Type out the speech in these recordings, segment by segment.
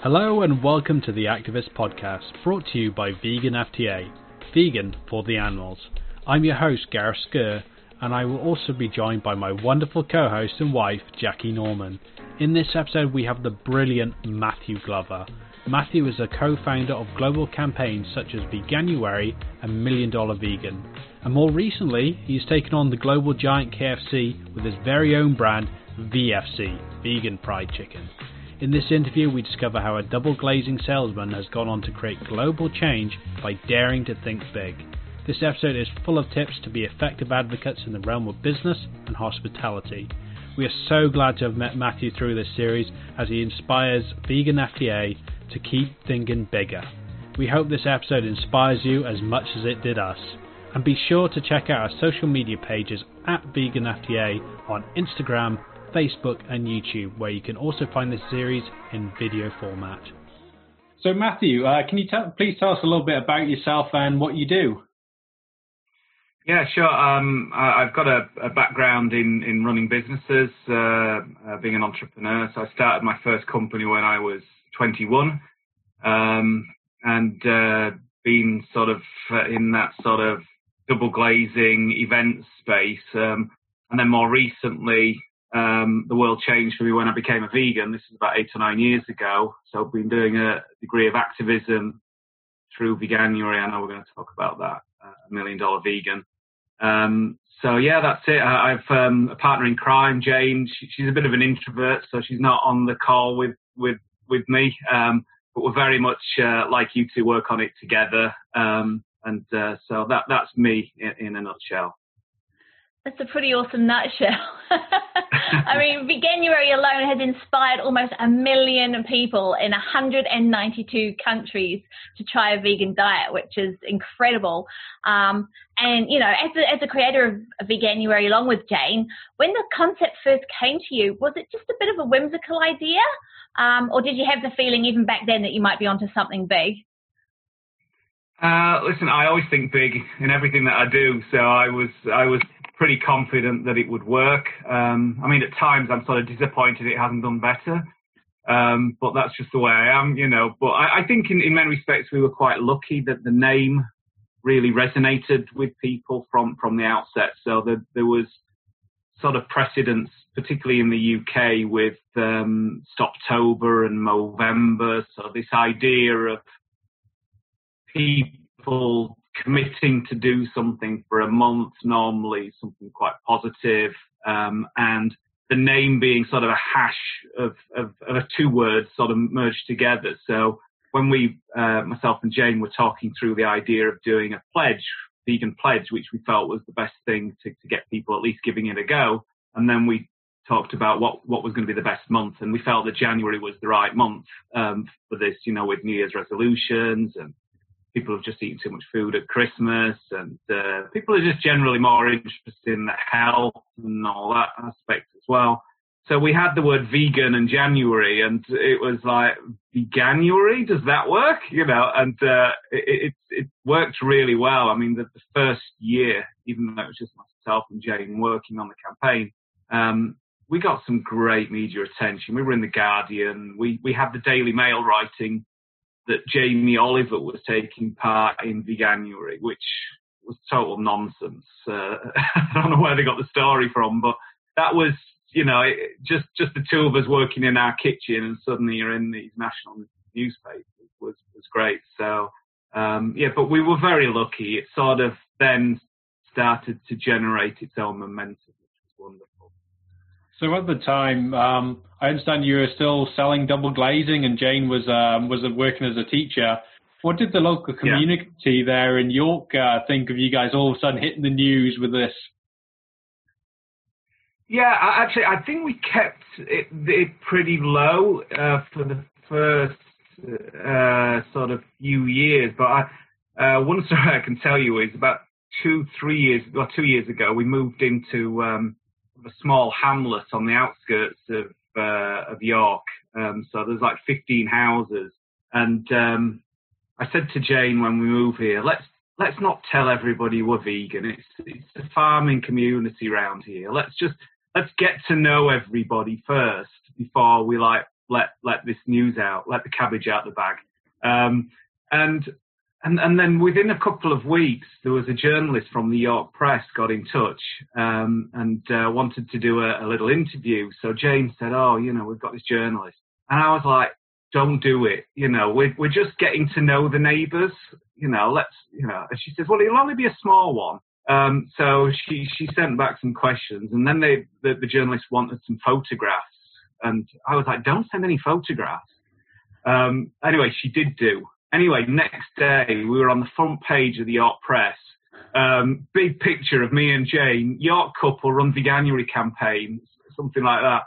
Hello and welcome to the Activist Podcast, brought to you by Vegan FTA, vegan for the animals. I'm your host, Gareth Skur, and I will also be joined by my wonderful co host and wife, Jackie Norman. In this episode, we have the brilliant Matthew Glover. Matthew is a co founder of global campaigns such as Veganuary and Million Dollar Vegan. And more recently, he's taken on the global giant KFC with his very own brand, VFC, Vegan Fried Chicken. In this interview, we discover how a double glazing salesman has gone on to create global change by daring to think big. This episode is full of tips to be effective advocates in the realm of business and hospitality. We are so glad to have met Matthew through this series as he inspires Vegan FTA to keep thinking bigger. We hope this episode inspires you as much as it did us. And be sure to check out our social media pages at Vegan FTA on Instagram, Facebook, and YouTube, where you can also find this series in video format. So, Matthew, uh, can you t- please tell us a little bit about yourself and what you do? Yeah, sure. Um, I, have got a, a, background in, in running businesses, uh, uh, being an entrepreneur. So I started my first company when I was 21, um, and uh, been sort of uh, in that sort of double glazing event space. Um, and then more recently, um, the world changed for me when I became a vegan. This is about eight or nine years ago. So I've been doing a degree of activism through Veganuary. I know we're going to talk about that. Uh, a million dollar vegan. Um, so yeah, that's it. I, have um, a partner in crime, Jane. She, she's a bit of an introvert, so she's not on the call with with with me. Um, but we're very much uh, like you to work on it together. Um, and uh, so that that's me in, in a nutshell. That's a pretty awesome nutshell. I mean, Veganuary alone has inspired almost a million people in 192 countries to try a vegan diet, which is incredible. Um, and, you know, as a, as a creator of Veganuary along with Jane, when the concept first came to you, was it just a bit of a whimsical idea? Um, or did you have the feeling even back then that you might be onto something big? Uh, listen, I always think big in everything that I do. So I was, I was pretty confident that it would work. Um, I mean, at times I'm sort of disappointed it hasn't done better. Um, but that's just the way I am, you know. But I, I think in, in, many respects we were quite lucky that the name really resonated with people from, from the outset. So that there was sort of precedence, particularly in the UK with um, Stoptober and Movember. So this idea of people committing to do something for a month, normally something quite positive, um, and the name being sort of a hash of, of, of two words sort of merged together. So when we, uh, myself and Jane, were talking through the idea of doing a pledge, vegan pledge, which we felt was the best thing to, to get people at least giving it a go, and then we talked about what, what was going to be the best month, and we felt that January was the right month um, for this, you know, with New Year's resolutions and people have just eaten too much food at Christmas, and uh, people are just generally more interested in the health and all that aspect as well. So we had the word vegan in January, and it was like veganuary. Does that work? You know, and uh, it, it, it worked really well. I mean, the, the, first year, even though it was just myself and Jane working on the campaign, um, we got some great media attention. We were in the Guardian. We we had the Daily Mail writing that Jamie Oliver was taking part in Veganuary, which was total nonsense. Uh, I don't know where they got the story from, but that was, you know, just just the two of us working in our kitchen, and suddenly you're in these national newspapers was was great. So um, yeah, but we were very lucky. It sort of then started to generate its own momentum. So at the time, um, I understand you were still selling double glazing, and Jane was um, was working as a teacher. What did the local community yeah. there in York uh, think of you guys all of a sudden hitting the news with this? Yeah, actually, I think we kept it, it pretty low uh, for the first uh, sort of few years. But I, uh, one story I can tell you is about two, three years, well, two years ago, we moved into um, a small hamlet on the outskirts of uh, of York. Um, so there's like 15 houses, and um, I said to Jane when we move here, let's let's not tell everybody we're vegan. It's it's a farming community around here. Let's just let's get to know everybody first before we like let let this news out, let the cabbage out the bag. Um, and and and then within a couple of weeks, there was a journalist from the York Press got in touch um, and uh, wanted to do a, a little interview. So Jane said, "Oh, you know, we've got this journalist," and I was like, "Don't do it. You know, we're we're just getting to know the neighbours. You know, let's you know." And she says, "Well, it'll only be a small one." Um, so she she sent back some questions, and then they the, the journalist wanted some photographs, and I was like, "Don't send any photographs." Um, anyway, she did do. Anyway, next day we were on the front page of the York Press. Um, big picture of me and Jane, York couple run the veganuary campaign, something like that.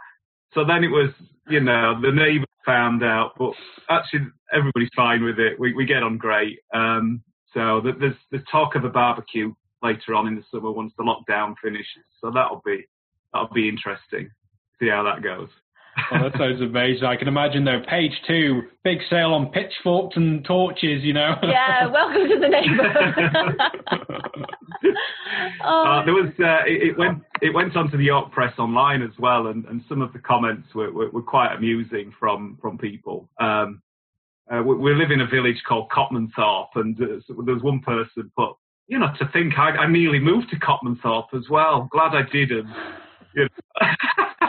So then it was, you know, the neighbour found out, but actually everybody's fine with it. We, we get on great. Um, so there's there's talk of a barbecue later on in the summer once the lockdown finishes. So that'll be that'll be interesting. See how that goes. Oh, that sounds amazing. I can imagine though, page two, big sale on pitchforks and torches, you know. Yeah, welcome to the neighbourhood. oh. uh, there was uh, it, it, went it went onto the York Press online as well, and, and some of the comments were, were, were quite amusing from from people. Um, uh, we, we, live in a village called Copmanthorpe, and uh, there was one person put, you know, to think I, I nearly moved to Copmanthorpe as well. Glad I didn't. You know.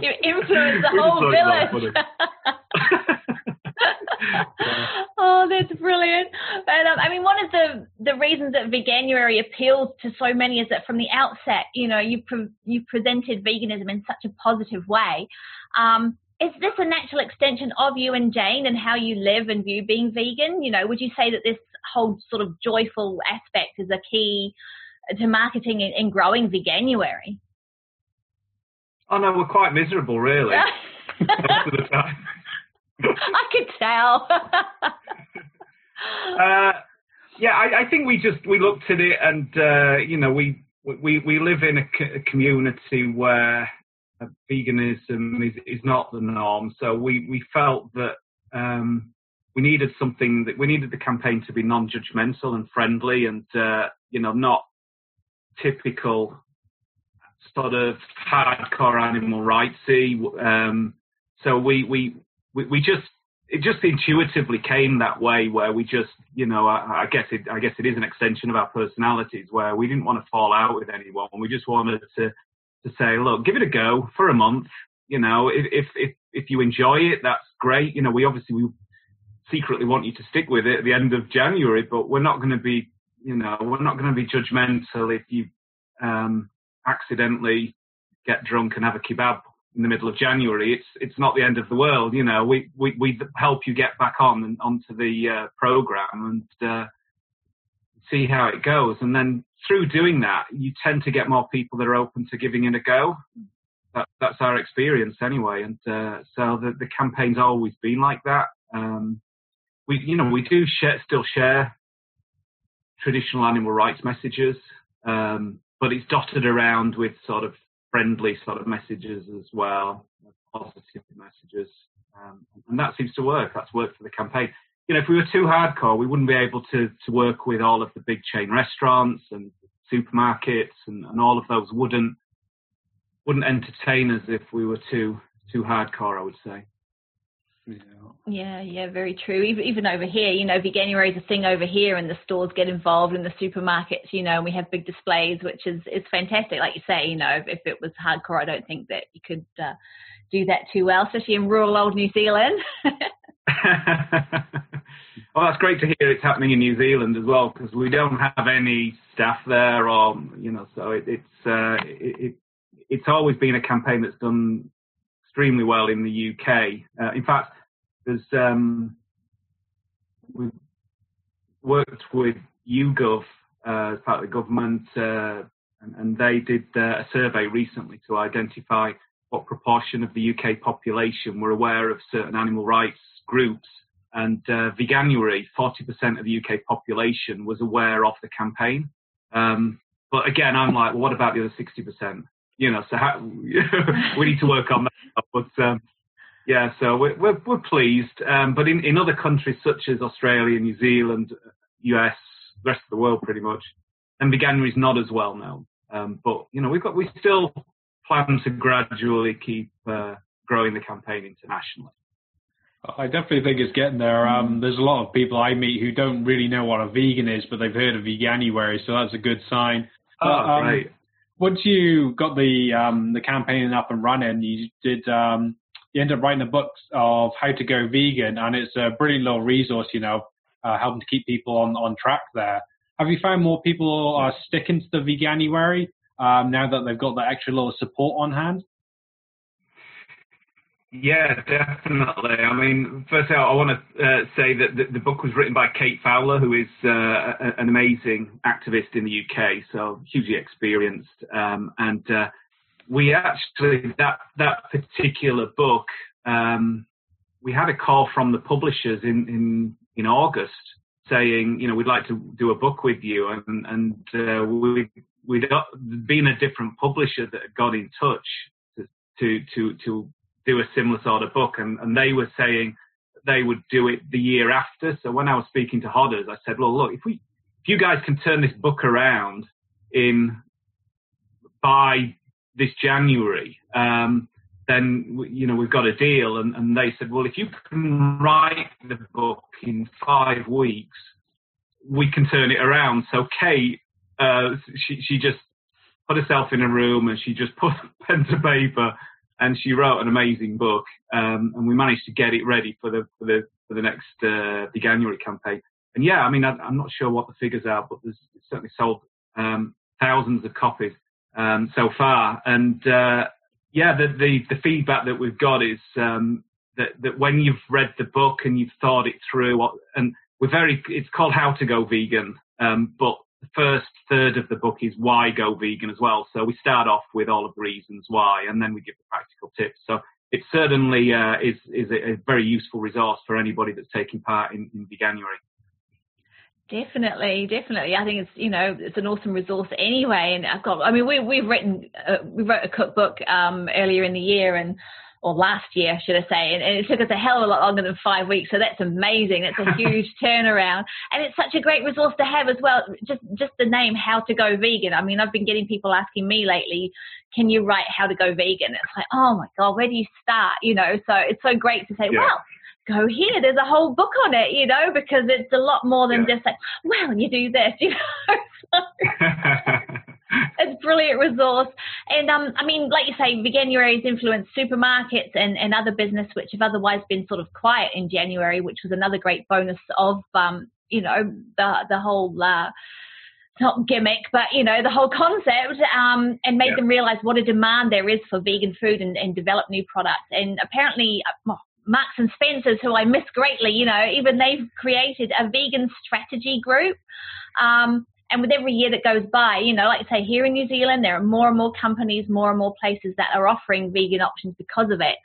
You influence the whole village. oh, that's brilliant. But um, I mean, one of the the reasons that Veganuary appeals to so many is that from the outset, you know, you pre- you presented veganism in such a positive way. Um, is this a natural extension of you and Jane and how you live and view being vegan? You know, would you say that this whole sort of joyful aspect is a key to marketing and growing Veganuary? Oh no, we're quite miserable, really. most of the time. I could tell. uh, yeah, I, I, think we just we looked at it, and uh, you know, we we we live in a, a community where veganism is, is not the norm. So we we felt that um, we needed something that we needed the campaign to be non-judgmental and friendly, and uh, you know, not typical sort of hardcore animal rightsy. Um, so we, we, we, we just, it just intuitively came that way where we just, you know, I, I, guess it, I guess it is an extension of our personalities where we didn't want to fall out with anyone. We just wanted to, to say, look, give it a go for a month. You know, if, if, if, if you enjoy it, that's great. You know, we obviously, we secretly want you to stick with it at the end of January, but we're not going to be, you know, we're not going to be judgmental if you, um, accidentally get drunk and have a kebab in the middle of January, it's it's not the end of the world. You know, we we, we help you get back on and onto the uh, program and uh, see how it goes. And then through doing that, you tend to get more people that are open to giving it a go. That, that's our experience anyway. And uh, so the the campaign's always been like that. Um, we you know we do share, still share traditional animal rights messages. Um, but it's dotted around with sort of friendly sort of messages as well, positive messages, um, and that seems to work. That's worked for the campaign. You know, if we were too hardcore, we wouldn't be able to to work with all of the big chain restaurants and supermarkets, and, and all of those wouldn't wouldn't entertain us if we were too too hardcore. I would say. Yeah. yeah, yeah, very true. Even, over here, you know, Veganuary is a thing over here, and the stores get involved in the supermarkets, you know, and we have big displays, which is is fantastic. Like you say, you know, if, if it was hardcore, I don't think that you could uh, do that too well, especially in rural old New Zealand. well, that's great to hear it's happening in New Zealand as well, because we don't have any staff there, or you know, so it, it's uh, it, it it's always been a campaign that's done extremely well in the UK. Uh, in fact, there's um, we've worked with YouGov uh, as part of the government, uh, and, and, they did uh, a survey recently to identify what proportion of the UK population were aware of certain animal rights groups. And uh, Veganuary, 40% of the UK population was aware of the campaign. Um, but again, I'm like, well, what about the other 60%? you know, so how, we need to work on that. But um, yeah, so we're we're, we're pleased. Um, but in, in other countries such as Australia, New Zealand, US, the rest of the world, pretty much, and Veganuary is not as well known. Um, but you know, we've got we still plan to gradually keep uh, growing the campaign internationally. I definitely think it's getting there. Um, there's a lot of people I meet who don't really know what a vegan is, but they've heard of Veganuary, so that's a good sign. Oh, um, great. Once you got the um, the campaign up and running, you did um, you ended up writing a book of how to go vegan, and it's a brilliant little resource, you know, uh, helping to keep people on on track there. Have you found more people are sticking to the Veganuary um, now that they've got that extra little support on hand? Yeah, definitely. I mean, firstly, I want to uh, say that the, the, book was written by Kate Fowler, who is uh, an amazing activist in the UK, so hugely experienced. Um, and uh, we actually that that particular book, um, we had a call from the publishers in in in August saying, you know, we'd like to do a book with you, and and uh, we we'd been a different publisher that got in touch to to to, to do a similar sort of book, and, and they were saying they would do it the year after. So when I was speaking to Hodders, I said, well, look, if we, if you guys can turn this book around in by this January, um, then you know we've got a deal. And, and they said, well, if you can write the book in five weeks, we can turn it around. So Kate, uh, she she just put herself in a room and she just put pen to paper and she wrote an amazing book, um, and we managed to get it ready for the for the for the next uh, the January campaign. And yeah, I mean, I, am not sure what the figures are, but there's certainly sold um, thousands of copies um, so far. And uh, yeah, the, the, the feedback that we've got is um, that that when you've read the book and you've thought it through, and we're very, it's called How to Go Vegan, um, but the first third of the book is why go vegan as well. So we start off with all of the reasons why, and then we give the practical tips. So it certainly uh, is is a, a, very useful resource for anybody that's taking part in, in Veganuary. Definitely, definitely. I think it's you know it's an awesome resource anyway. And I've got, I mean, we we've written uh, we wrote a cookbook um, earlier in the year, and or last year, should I say, and, and, it took us a hell of a lot longer than five weeks. So that's amazing. That's a huge turnaround, and it's such a great resource to have as well. Just just the name, how to go vegan. I mean, I've been getting people asking me lately, can you write how to go vegan? It's like, oh my god, where do you start? You know, so it's so great to say, yeah. well go here. There's a whole book on it, you know, because it's a lot more than yeah. just like, well, you do this, you know. it's brilliant resource. And um, I mean, like you say, Veganuary has influenced supermarkets and, and other business which have otherwise been sort of quiet in January, which was another great bonus of um, you know, the the whole uh, not gimmick, but you know, the whole concept, um, and made them realize what a demand there is for vegan food and, and develop new products. And apparently, uh, well, Marks and Spencers, who I miss greatly, you know, even they've created a vegan strategy group. Um, and with every year that goes by, you know, like I say, here in New Zealand, there are more and more companies, more and more places that are offering vegan options because of it.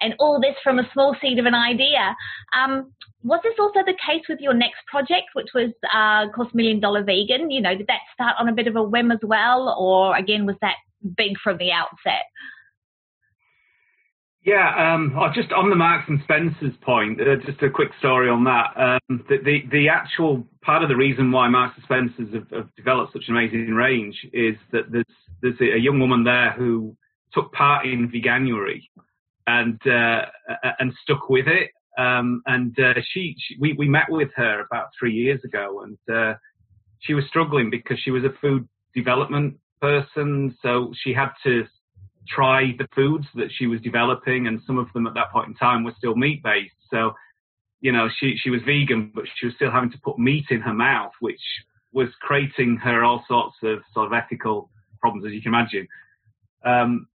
And all this from a small seed of an idea. Um, was this also the case with your next project, which was, uh, of course, Million Dollar Vegan? You know, did that start on a bit of a whim as well? Or again, was that big from the outset? Yeah, um, just on the Marks and Spencers point, uh, just a quick story on that. Um, the, the, the actual part of the reason why Marks and Spencers have, have, developed such an amazing range is that there's there's a young woman there who took part in Veganuary and uh, and stuck with it. Um, and uh, she, she, we we met with her about three years ago, and uh, she was struggling because she was a food development person, so she had to try the foods that she was developing, and some of them at that point in time were still meat based. So, you know, she she was vegan, but she was still having to put meat in her mouth, which was creating her all sorts of sort of ethical problems, as you can imagine. Um,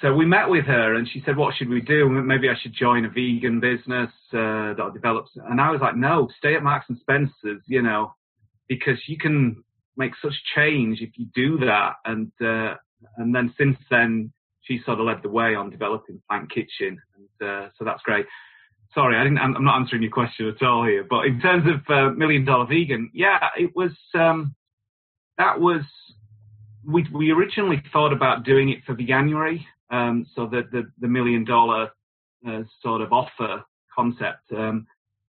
so we met with her, and she said, "What should we do? Maybe I should join a vegan business uh, that develops." And I was like, "No, stay at Marks and Spencers, you know, because you can make such change if you do that." And uh, and then since then, she sort of led the way on developing Plant Kitchen, and uh, so that's great. Sorry, I didn't. I'm, not answering your question at all here. But in terms of uh, Million Dollar Vegan, yeah, it was. Um, that was. We we originally thought about doing it for Veganuary, um, so the, the the million dollar uh, sort of offer concept. Um,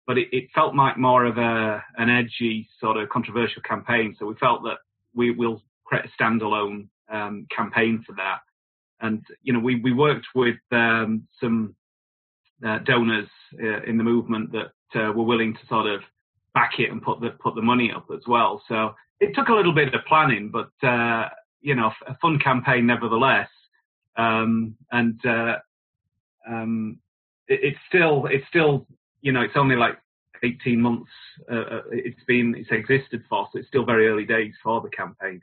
but it, it, felt like more of a an edgy sort of controversial campaign. So we felt that we will create a standalone um, campaign for that. And you know, we we worked with um, some uh, donors uh, in the movement that uh, were willing to sort of back it and put the put the money up as well. So it took a little bit of planning, but uh, you know, a fun campaign nevertheless. Um, and uh, um, it, it's still it's still you know it's only like 18 months uh, it's been it's existed for, so it's still very early days for the campaign.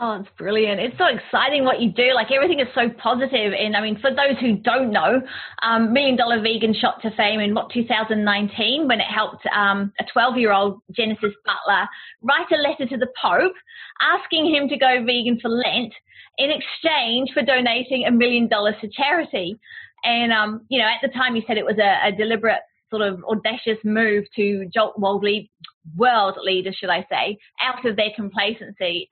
Oh, it's brilliant. It's so exciting what you do. Like everything is so positive. And I mean, for those who don't know, um, Million Dollar Vegan shot to fame in what, 2019 when it helped um, a 12 year old Genesis Butler write a letter to the Pope asking him to go vegan for Lent in exchange for donating a million dollars to charity. And, um, you know, at the time you said it was a, a deliberate sort of audacious move to jolt world, lead, world leaders, should I say, out of their complacency.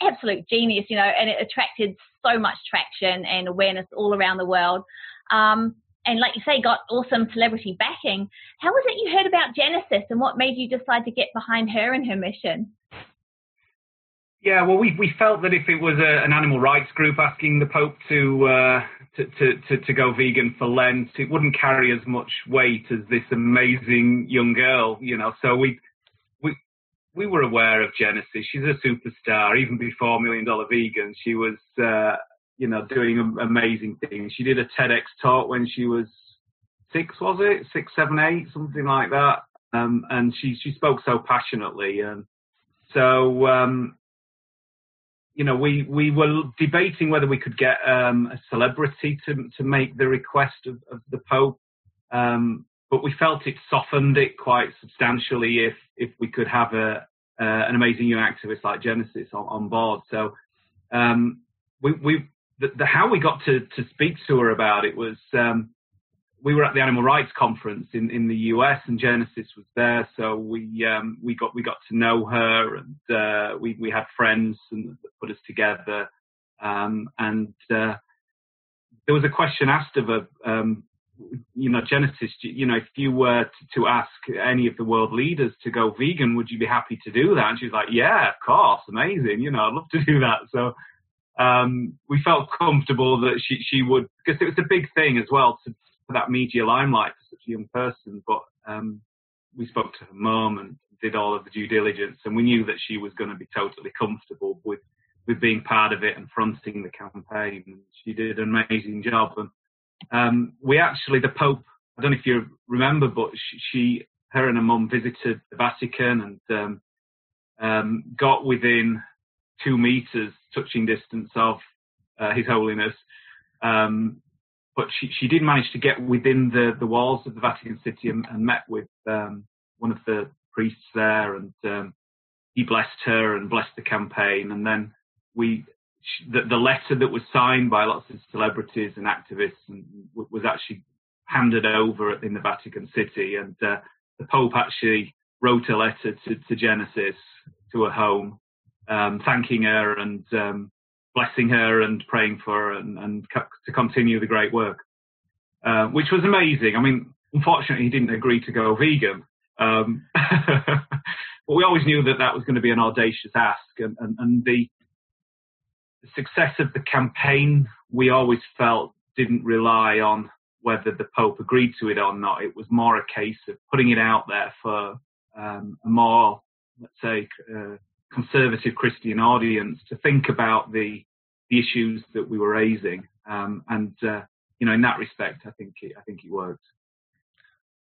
Absolute genius, you know, and it attracted so much traction and awareness all around the world. Um, and like you say, got awesome celebrity backing. How was it you heard about Genesis and what made you decide to get behind her and her mission? Yeah, well, we we felt that if it was a, an animal rights group asking the Pope to, uh, to, to, to go vegan for Lent, it wouldn't carry as much weight as this amazing young girl, you know. So we we we were aware of Genesis. She's a superstar. Even before Million Dollar Vegan, she was uh, you know doing amazing things. She did a TEDx talk when she was six, was it six, seven, eight, something like that. Um, and she she spoke so passionately and so um, you know, we, we were debating whether we could get um, a celebrity to, to make the request of, of the Pope. Um, but we felt it softened it quite substantially if, if we could have a, uh, an amazing young activist like Genesis on, on board. So, um, we, we, the, the, how we got to, to speak to her about it was, um, we were at the animal rights conference in, in the US and Genesis was there, so we um, we got we got to know her and uh, we we had friends and that put us together. Um, and uh, there was a question asked of her, um, you know, Genesis, you know, if you were to, to, ask any of the world leaders to go vegan, would you be happy to do that? And she was like, yeah, of course, amazing, you know, I'd love to do that. So um, we felt comfortable that she she would because it was a big thing as well to for that media limelight for such a young person. But um, we spoke to her mum and did all of the due diligence, and we knew that she was going to be totally comfortable with with being part of it and fronting the campaign. She did an amazing job. And um, we actually, the Pope, I don't know if you remember, but she, her and her mum visited the Vatican and um, um, got within two meters touching distance of uh, His Holiness. Um, but she, she did manage to get within the, the walls of the Vatican City and, and met with um, one of the priests there, and um, he blessed her and blessed the campaign. And then we, the, the letter that was signed by lots of celebrities and activists and was actually handed over in the Vatican City, and uh, the Pope actually wrote a letter to, to Genesis to her home, um, thanking her and um, blessing her and praying for her and, and to continue the great work, uh, which was amazing. I mean, unfortunately, he didn't agree to go vegan. Um, but we always knew that that was going to be an audacious ask, and, and, and the success of the campaign we always felt didn't rely on whether the Pope agreed to it or not. It was more a case of putting it out there for um, a more, let's say, uh, conservative Christian audience to think about the the issues that we were raising. Um, and uh, you know, in that respect, I think it, I think it worked.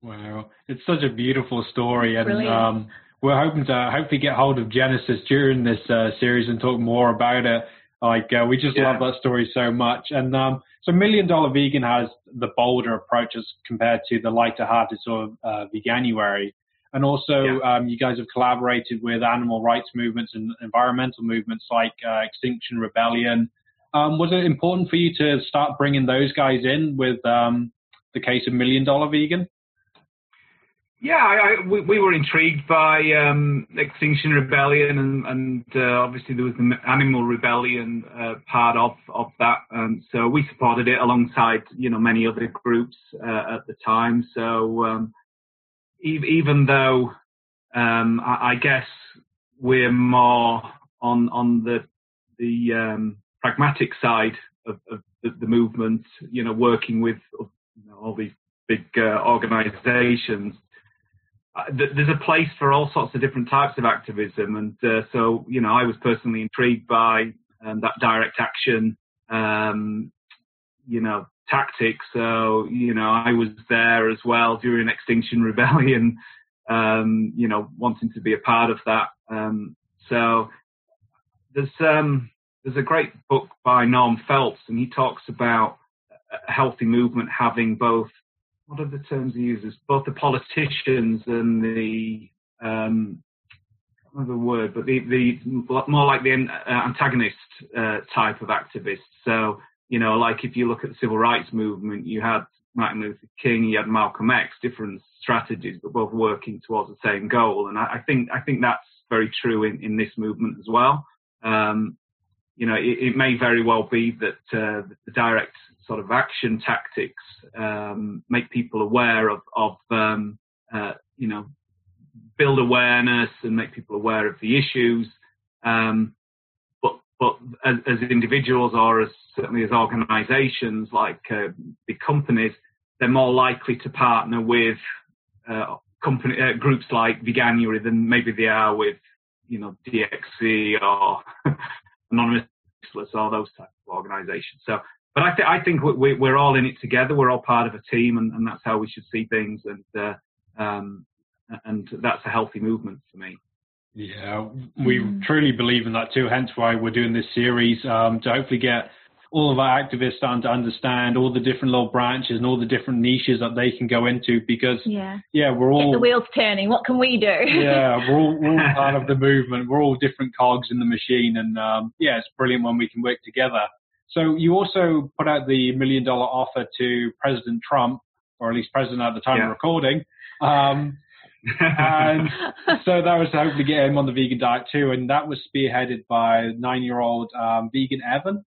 Wow, it's such a beautiful story, and um, we're hoping to hopefully get hold of Genesis during this uh, series and talk more about it. Like uh, we just yeah. love that story so much, and um, so Million Dollar Vegan has the bolder approach as compared to the lighter-hearted sort of uh, Veganuary. And also, yeah. um, you guys have collaborated with animal rights movements and environmental movements like uh, Extinction Rebellion. Um, was it important for you to start bringing those guys in with um, the case of Million Dollar Vegan? Yeah, I, I, we, we, were intrigued by um, Extinction Rebellion, and, and uh, obviously there was the Animal Rebellion uh, part of of that. Um, so we supported it alongside, you know, many other groups uh, at the time. So um, even though um, I, I, guess we're more on on the the um, pragmatic side of, of the, the, movement, you know, working with you know, all these big uh, organizations. Uh, there's a place for all sorts of different types of activism, and uh, so you know, I was personally intrigued by um, that direct action, um, you know, tactics. So you know, I was there as well during Extinction Rebellion, um, you know, wanting to be a part of that. Um, so there's um, there's a great book by Norm Phelps, and he talks about a healthy movement having both what are the terms he uses? Both the politicians and the um, the word, but the the more like the antagonist uh, type of activist. So you know, like if you look at the civil rights movement, you had Martin Luther King, you had Malcolm X, different strategies, but both working towards the same goal. And I, I think I think that's very true in, in this movement as well. Um, you know, it, it, may very well be that uh, the direct sort of action tactics um, make people aware of, of um, uh, you know, build awareness and make people aware of the issues. Um, but as, as, individuals or as certainly as organisations like uh, big companies, they're more likely to partner with uh, company uh, groups like Veganuary than maybe they are with you know DXE or Anonymous or those types of organisations. So, but I, th- I think we, we're all in it together. We're all part of a team, and, and that's how we should see things. And uh, um, and that's a healthy movement for me. Yeah, we mm. truly believe in that too. Hence why we're doing this series um, to hopefully get all of our activists starting to understand all the different little branches and all the different niches that they can go into because yeah, yeah we're all Get the wheels turning. What can we do? yeah, we're all, we're all part of the movement. We're all different cogs in the machine, and um, yeah, it's brilliant when we can work together. So you also put out the million dollar offer to President Trump, or at least President at the time yeah. of recording. Um, and so that was to hopefully get him on the vegan diet too, and that was spearheaded by nine-year-old um, vegan Evan,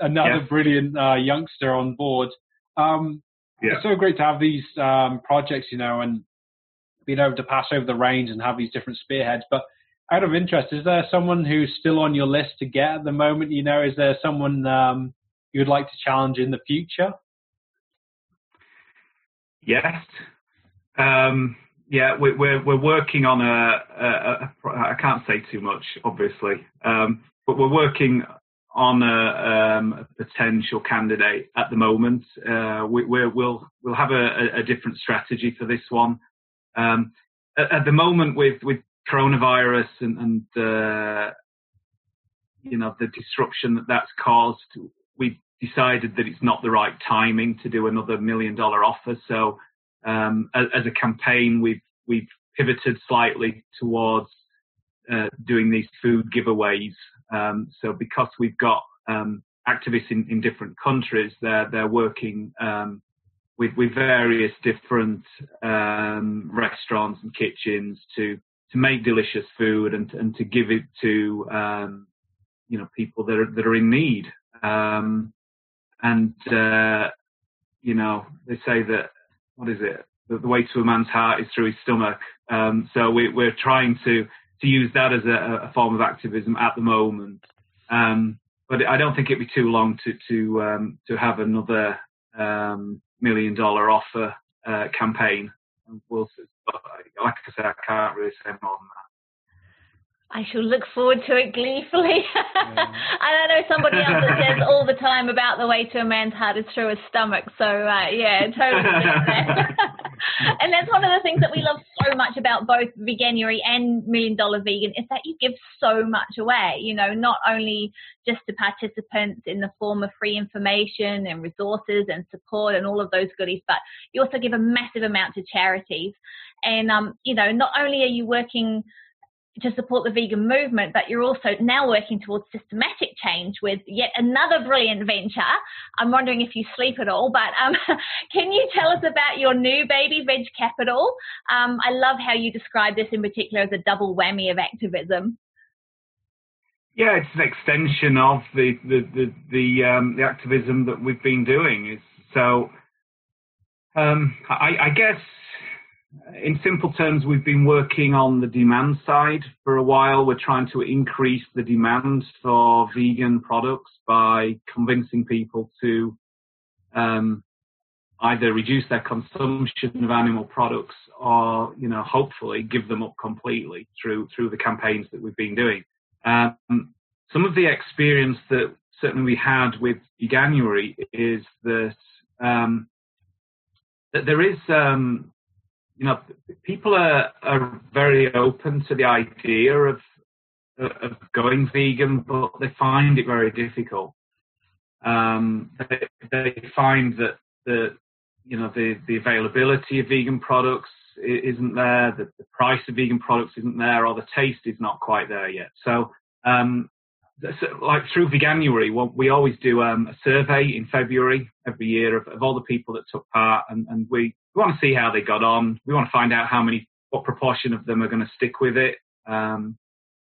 another yes. brilliant uh, youngster on board. Um, yeah. It's so great to have these um, projects, you know, and being able to pass over the reins and have these different spearheads. But out of interest, is there someone who's still on your list to get at the moment? You know, is there someone um, you would like to challenge in the future? Yes. Um, yeah, we're, we're, we're working on a, a, a, I can't say too much, obviously, um, but we're working on a, um, a potential candidate at the moment. Uh, we, will we'll, we'll have a, a, different strategy for this one. Um, at, at, the moment, with with coronavirus and, and uh, you know the disruption that that's caused, we've decided that it's not the right timing to do another million dollar offer. So, um, as, as, a campaign, we've we've pivoted slightly towards uh, doing these food giveaways. Um, so because we've got um, activists in, in, different countries, they're they're working um, with with various different um, restaurants and kitchens to to make delicious food and and to give it to um, you know people that are that are in need. And uh, you know they say that what is it? The, the way to a man's heart is through his stomach. so we, we're trying to to use that as a, a form of activism at the moment. Um, but I don't think it'd be too long to to um, to have another um, million dollar offer uh, campaign. We'll, like I said, I can't really say more than that. I shall look forward to it gleefully. Yeah. I know somebody else that says all the time about the way to a man's heart is through his stomach. So uh, yeah, totally. and that's one of the things that we love so much about both Veganuary and Million Dollar Vegan is that you give so much away. You know, not only just to participants in the form of free information and resources and support and all of those goodies, but you also give a massive amount to charities. And um, you know, not only are you working to support the vegan movement, but you're also now working towards systematic change with yet another brilliant venture. I'm wondering if you sleep at all, but um, can you tell us about your new baby, Veg Capital? Um, I love how you describe this in particular as a double whammy of activism. Yeah, it's an extension of the the the the, um, the activism that we've been doing. so, um, I, I guess in simple terms, we've been working on the demand side for a while. We're trying to increase the demand for vegan products by convincing people to um, either reduce their consumption of animal products or, you know, hopefully give them up completely through through the campaigns that we've been doing. Um, some of the experience that certainly we had with Veganuary is that um, that there is um, you know, people are, are very open to the idea of of going vegan, but they find it very difficult. Um, they, they, find that the you know the, the availability of vegan products isn't there, the, the price of vegan products isn't there, or the taste is not quite there yet. So, um, like through Veganuary, we always do um, a survey in February every year of, of all the people that took part, and, and we we want to see how they got on. We want to find out how many, what proportion of them are going to stick with it. Um,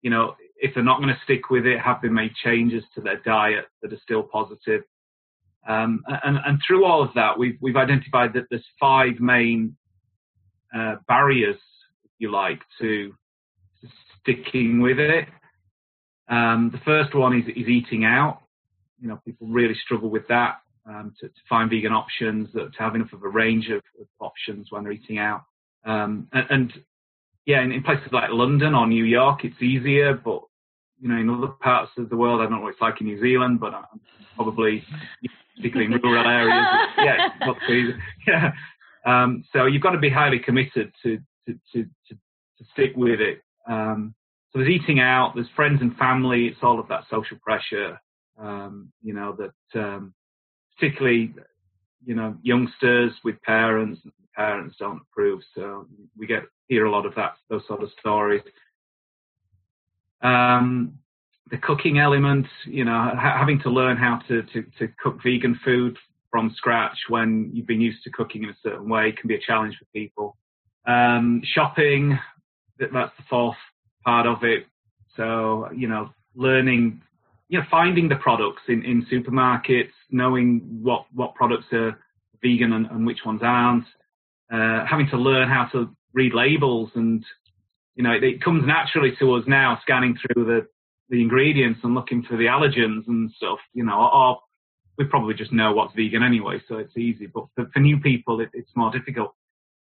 you know, if they're not going to stick with it, have they made changes to their diet that are still positive? Um, and, and, through all of that, we've, we've identified that there's five main uh, barriers, if you like, to, sticking with it. Um, the first one is, is eating out. You know, people really struggle with that um, to, to, find vegan options, to have enough of a range of, of options when they're eating out. Um, and, and, yeah, in, in, places like London or New York, it's easier, but you know, in other parts of the world, I don't know what it's like in New Zealand, but I'm probably particularly in rural areas, yeah, it's not so easy. Yeah. Um, so you've got to be highly committed to to to, to, to stick with it. Um, so there's eating out, there's friends and family, it's all of that social pressure, um, you know, that um, particularly you know youngsters with parents parents don't approve so we get hear a lot of that those sort of stories. Um, the cooking element you know ha- having to learn how to, to, to cook vegan food from scratch when you've been used to cooking in a certain way can be a challenge for people. Um, shopping that's the fourth part of it. So you know learning you know, finding the products in, in supermarkets, knowing what, what products are vegan and, and which ones aren't, uh, having to learn how to read labels and, you know, it, it, comes naturally to us now scanning through the, the ingredients and looking for the allergens and stuff, you know, or we probably just know what's vegan anyway, so it's easy. But for, for new people, it, it's more difficult.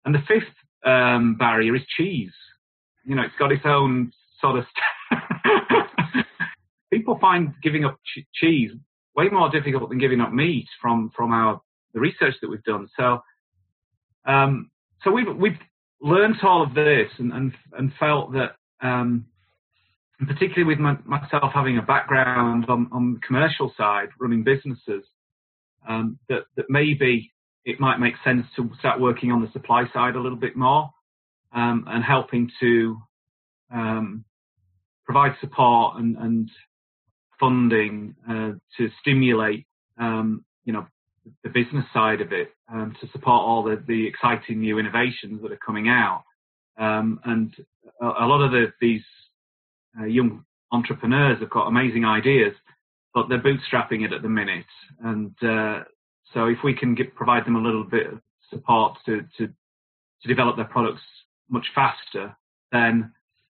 And the fifth um, barrier is cheese. You know, it's got its own sort of people find giving up ch- cheese way more difficult than giving up meat from from our the research that we've done. So, um, so we've we've learned all of this and and, and felt that, um, particularly with my, myself having a background on on the commercial side, running businesses, um, that that maybe it might make sense to start working on the supply side a little bit more um, and helping to um, provide support and, and funding uh, to stimulate, um, you know, the business side of it, um, to support all the, the exciting new innovations that are coming out. Um, and a, a, lot of the, these uh, young entrepreneurs have got amazing ideas, but they're bootstrapping it at the minute. And uh, so if we can get, provide them a little bit of support to, to, to develop their products much faster, then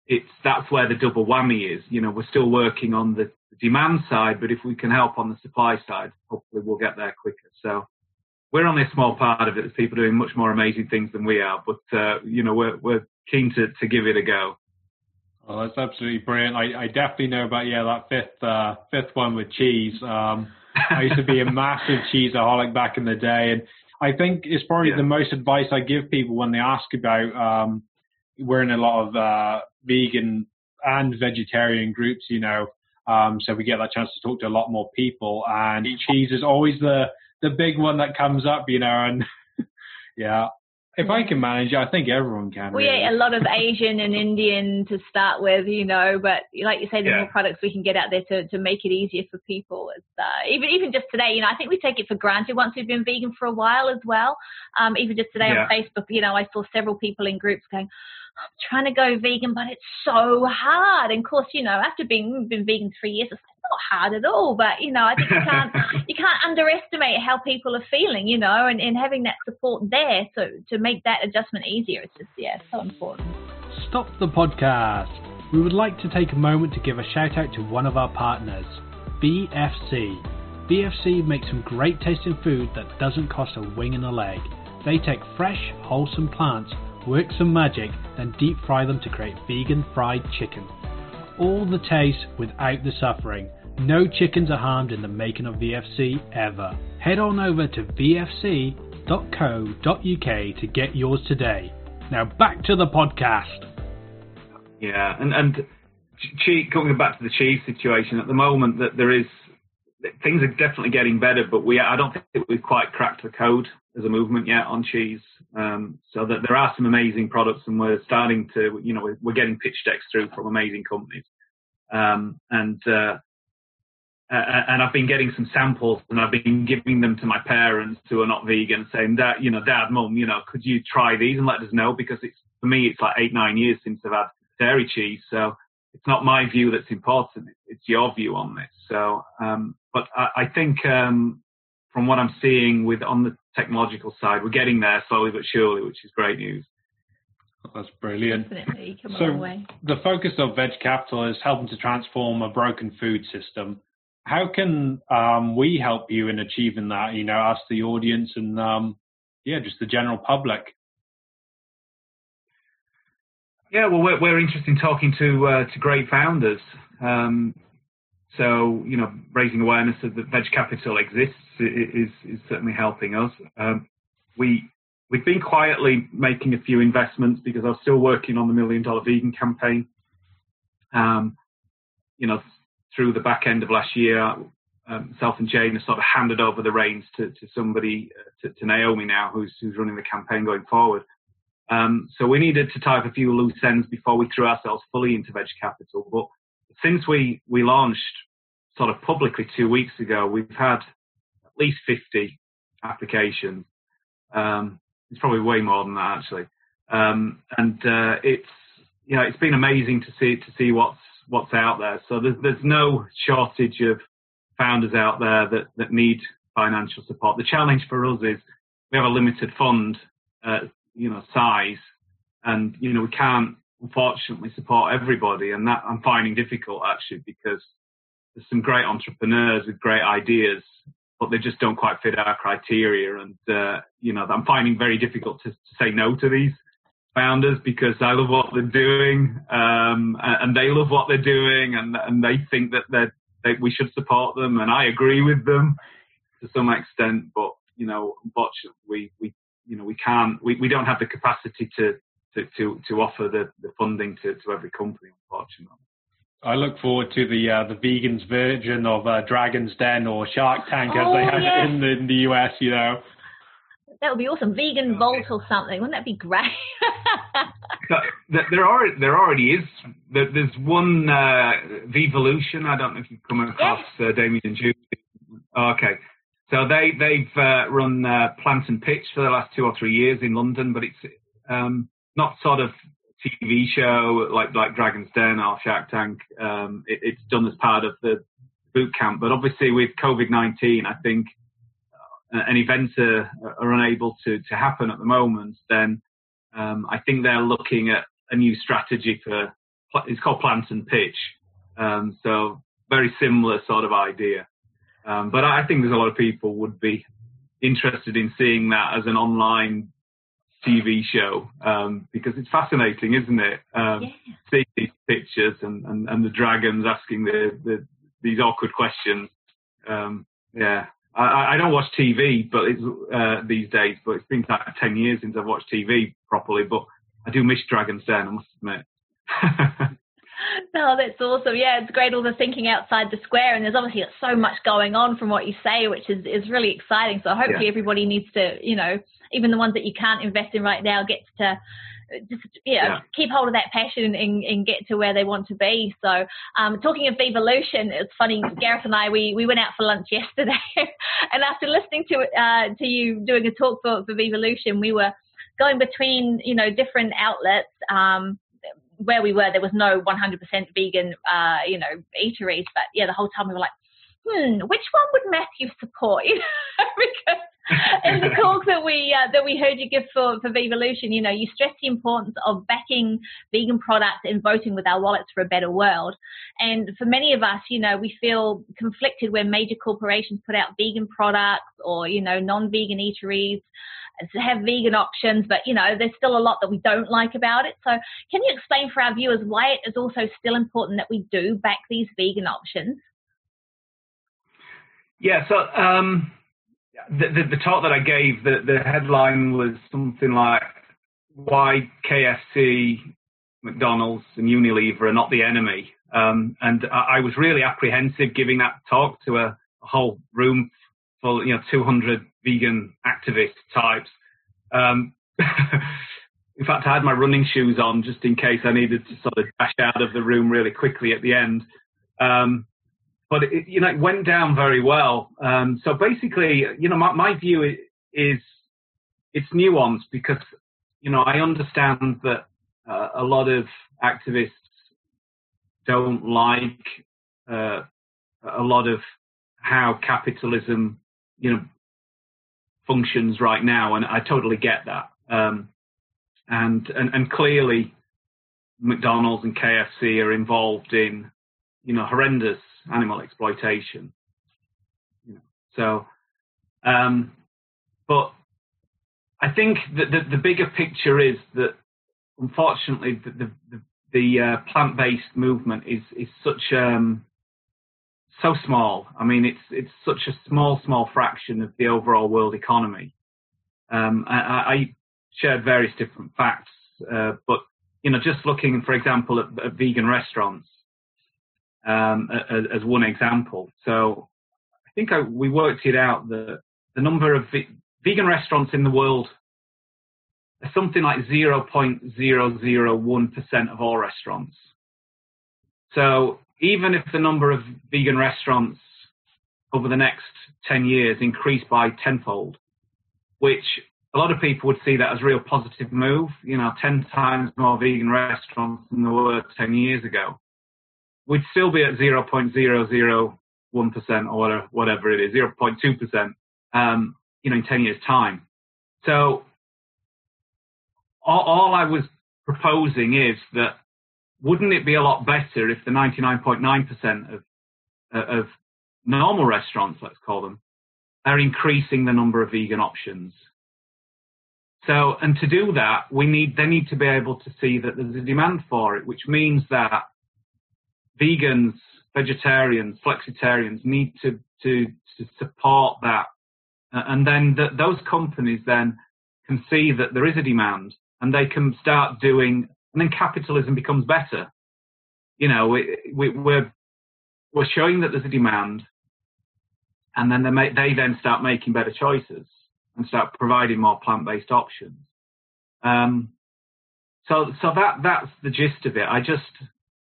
it's that's where the double whammy is. You know, we're still working on the demand side, but if we can help on the supply side, hopefully we'll get there quicker. So we're only a small part of it. There's people doing much more amazing things than we are, but uh, you know, we're we're keen to to give it a go. Well, that's absolutely brilliant. I, I definitely know about yeah that fifth uh, fifth one with cheese. Um, I used to be a massive cheeseaholic back in the day, and I think it's probably yeah. the most advice I give people when they ask about. Um, we're in a lot of uh, vegan and vegetarian groups, you know, um, so we get that chance to talk to a lot more people. And cheese is always the the big one that comes up, you know. And yeah, if I can manage it, I think everyone can. We really. ate a lot of Asian and Indian to start with, you know, but like you say, the yeah. more products we can get out there to, to make it easier for people. It's, uh, even even just today, you know, I think we take it for granted once we've been vegan for a while as well. Um, even just today yeah. on Facebook, you know, I saw several people in groups going, trying to go vegan, but it's so hard. And of course, you know, after being been vegan three years, it's not hard at all. But you know, I think you can't you can't underestimate how people are feeling. You know, and, and having that support there to to make that adjustment easier. It's just yeah, so important. Stop the podcast. We would like to take a moment to give a shout out to one of our partners, VFC. VFC makes some great tasting food that doesn't cost a wing and a leg. They take fresh, wholesome plants, work some magic, then deep fry them to create vegan fried chicken. All the taste without the suffering. No chickens are harmed in the making of VFC ever. Head on over to vfc.co.uk to get yours today. Now back to the podcast. Yeah, and and going back to the cheese situation at the moment, that there is things are definitely getting better, but we I don't think we've quite cracked the code as a movement yet on cheese. Um, so that there are some amazing products, and we're starting to, you know, we're, getting pitch decks through from amazing companies. Um, and uh, and I've been getting some samples, and I've been giving them to my parents who are not vegan, saying that, you know, Dad, Mum, you know, could you try these and let us know? Because it's for me, it's like eight, nine years since I've had dairy cheese, so it's not my view that's important; it's your view on this. So, um, but I, I think um, from what I'm seeing with on the technological side, we're getting there slowly but surely, which is great news. That's brilliant. Definitely, come so a long way. the focus of Veg Capital is helping to transform a broken food system. How can um, we help you in achieving that? You know, ask the audience, and um, yeah, just the general public. Yeah, well, we're, we're interested in talking to uh, to great founders. Um, so, you know, raising awareness of that Veg Capital exists is, is certainly helping us. Um, we we've been quietly making a few investments because I was still working on the Million Dollar Vegan campaign. Um, you know, through the back end of last year, um, self and Jane have sort of handed over the reins to, to somebody, uh, to, to, Naomi now, who's, who's running the campaign going forward. Um, so we needed to tie up a few loose ends before we threw ourselves fully into Veg Capital. But since we, we launched sort of publicly two weeks ago, we've had at least 50 applications. Um, it's probably way more than that actually. Um, and uh, it's you know it's been amazing to see to see what's what's out there. So there's there's no shortage of founders out there that that need financial support. The challenge for us is we have a limited fund, uh, you know, size, and you know we can't unfortunately support everybody, and that I'm finding difficult actually because there's some great entrepreneurs with great ideas, but they just don't quite fit our criteria. And uh, you know, I'm finding very difficult to, to, say no to these founders because I love what they're doing, um, and they love what they're doing, and and they think that they that we should support them, and I agree with them to some extent. But you know, unfortunately, we we you know we can't we, we don't have the capacity to to to, to offer the, the funding to, to every company, unfortunately. I look forward to the uh, the vegans version of uh, Dragon's Den or Shark Tank oh, as they have yes. it in the, in the US. You know, that would be awesome. Vegan okay. Vault or something. Wouldn't that be great? there already there already is. There's one uh, Vevolution. I don't know if you've come across yes. uh, Damien and Julie. Okay, so they they've uh, run uh, Plant and Pitch for the last two or three years in London, but it's um, not sort of TV show like like Dragon's Den or Shark Tank. Um, it, it's done as part of the boot camp, but obviously with COVID nineteen, I think uh, and events are, are unable to to happen at the moment. Then um, I think they're looking at a new strategy for it's called Plant and Pitch. Um, so very similar sort of idea. Um, but I think there's a lot of people would be interested in seeing that as an online TV show um, because it's fascinating, isn't it? Um, yeah. Seeing these pictures and, and, and, the dragons asking the, the these awkward questions. Um, yeah, I, I, don't watch TV, but it's uh, these days. But it's been like ten years since I've watched TV properly. But I do miss Dragon's Den, I must admit. no, that's awesome. Yeah, it's great all the thinking outside the square, and there's obviously so much going on from what you say, which is is really exciting. So hopefully yeah. everybody needs to, you know, even the ones that you can't invest in right now gets to just you know, yeah. keep hold of that passion and, and, get to where they want to be. So, um, talking of Vevolution, it's funny. Gareth and I we, we went out for lunch yesterday, and after listening to uh, to you doing a talk for for Vevolution, we were going between you know different outlets. Um, where we were, there was no 100% vegan, uh, you know, eateries. But yeah, the whole time we were like, hmm, which one would Matthew support? You know, because in the talk that we uh, that we heard you give for for Vevolution, you know, you stressed the importance of backing vegan products and voting with our wallets for a better world. And for many of us, you know, we feel conflicted when major corporations put out vegan products or you know non-vegan eateries have vegan options, but you know, there's still a lot that we don't like about it. So can you explain for our viewers why it is also still important that we do back these vegan options? Yeah, so um, the, the, talk that I gave, the, the headline was something like why KFC, McDonald's, and Unilever are not the enemy. Um, and I, I, was really apprehensive giving that talk to a, a whole room full, you know, 200 vegan activist types. Um, in fact, I had my running shoes on just in case I needed to sort of dash out of the room really quickly at the end. Um, but it, you know, it went down very well. Um, so basically, you know, my, my view is, it's nuanced because you know I understand that uh, a lot of activists don't like uh, a lot of how capitalism, you know, functions right now, and I totally get that. Um, and, and and clearly, McDonald's and KFC are involved in, you know, horrendous animal exploitation. so, um, but I think that the, the, bigger picture is that, unfortunately, the the, the, the uh, plant-based movement is is such um, so small. I mean, it's it's such a small, small fraction of the overall world economy. Um, I, I, shared various different facts, uh, but you know, just looking, for example, at, at vegan restaurants um, as, as, one example. So I think I, we worked it out that the number of ve- vegan restaurants in the world are something like 0.001% of all restaurants. So even if the number of vegan restaurants over the next 10 years increased by tenfold, which a lot of people would see that as a real positive move, you know, 10 times more vegan restaurants than there were 10 years ago, we'd still be at 0.001% or whatever, it is, 0.2%, um, you know, in 10 years' time. So all, all I was proposing is that wouldn't it be a lot better if the 99.9% of, of normal restaurants, let's call them, are increasing the number of vegan options? So, and to do that, we need, they need to be able to see that there's a demand for it, which means that vegans, vegetarians, flexitarians need to, to, to support that. And then the, those companies then can see that there is a demand and they can start doing and then capitalism becomes better. You know, we, we, we're we're showing that there's a demand, and then they make, they then start making better choices and start providing more plant-based options. Um, so so that that's the gist of it. I just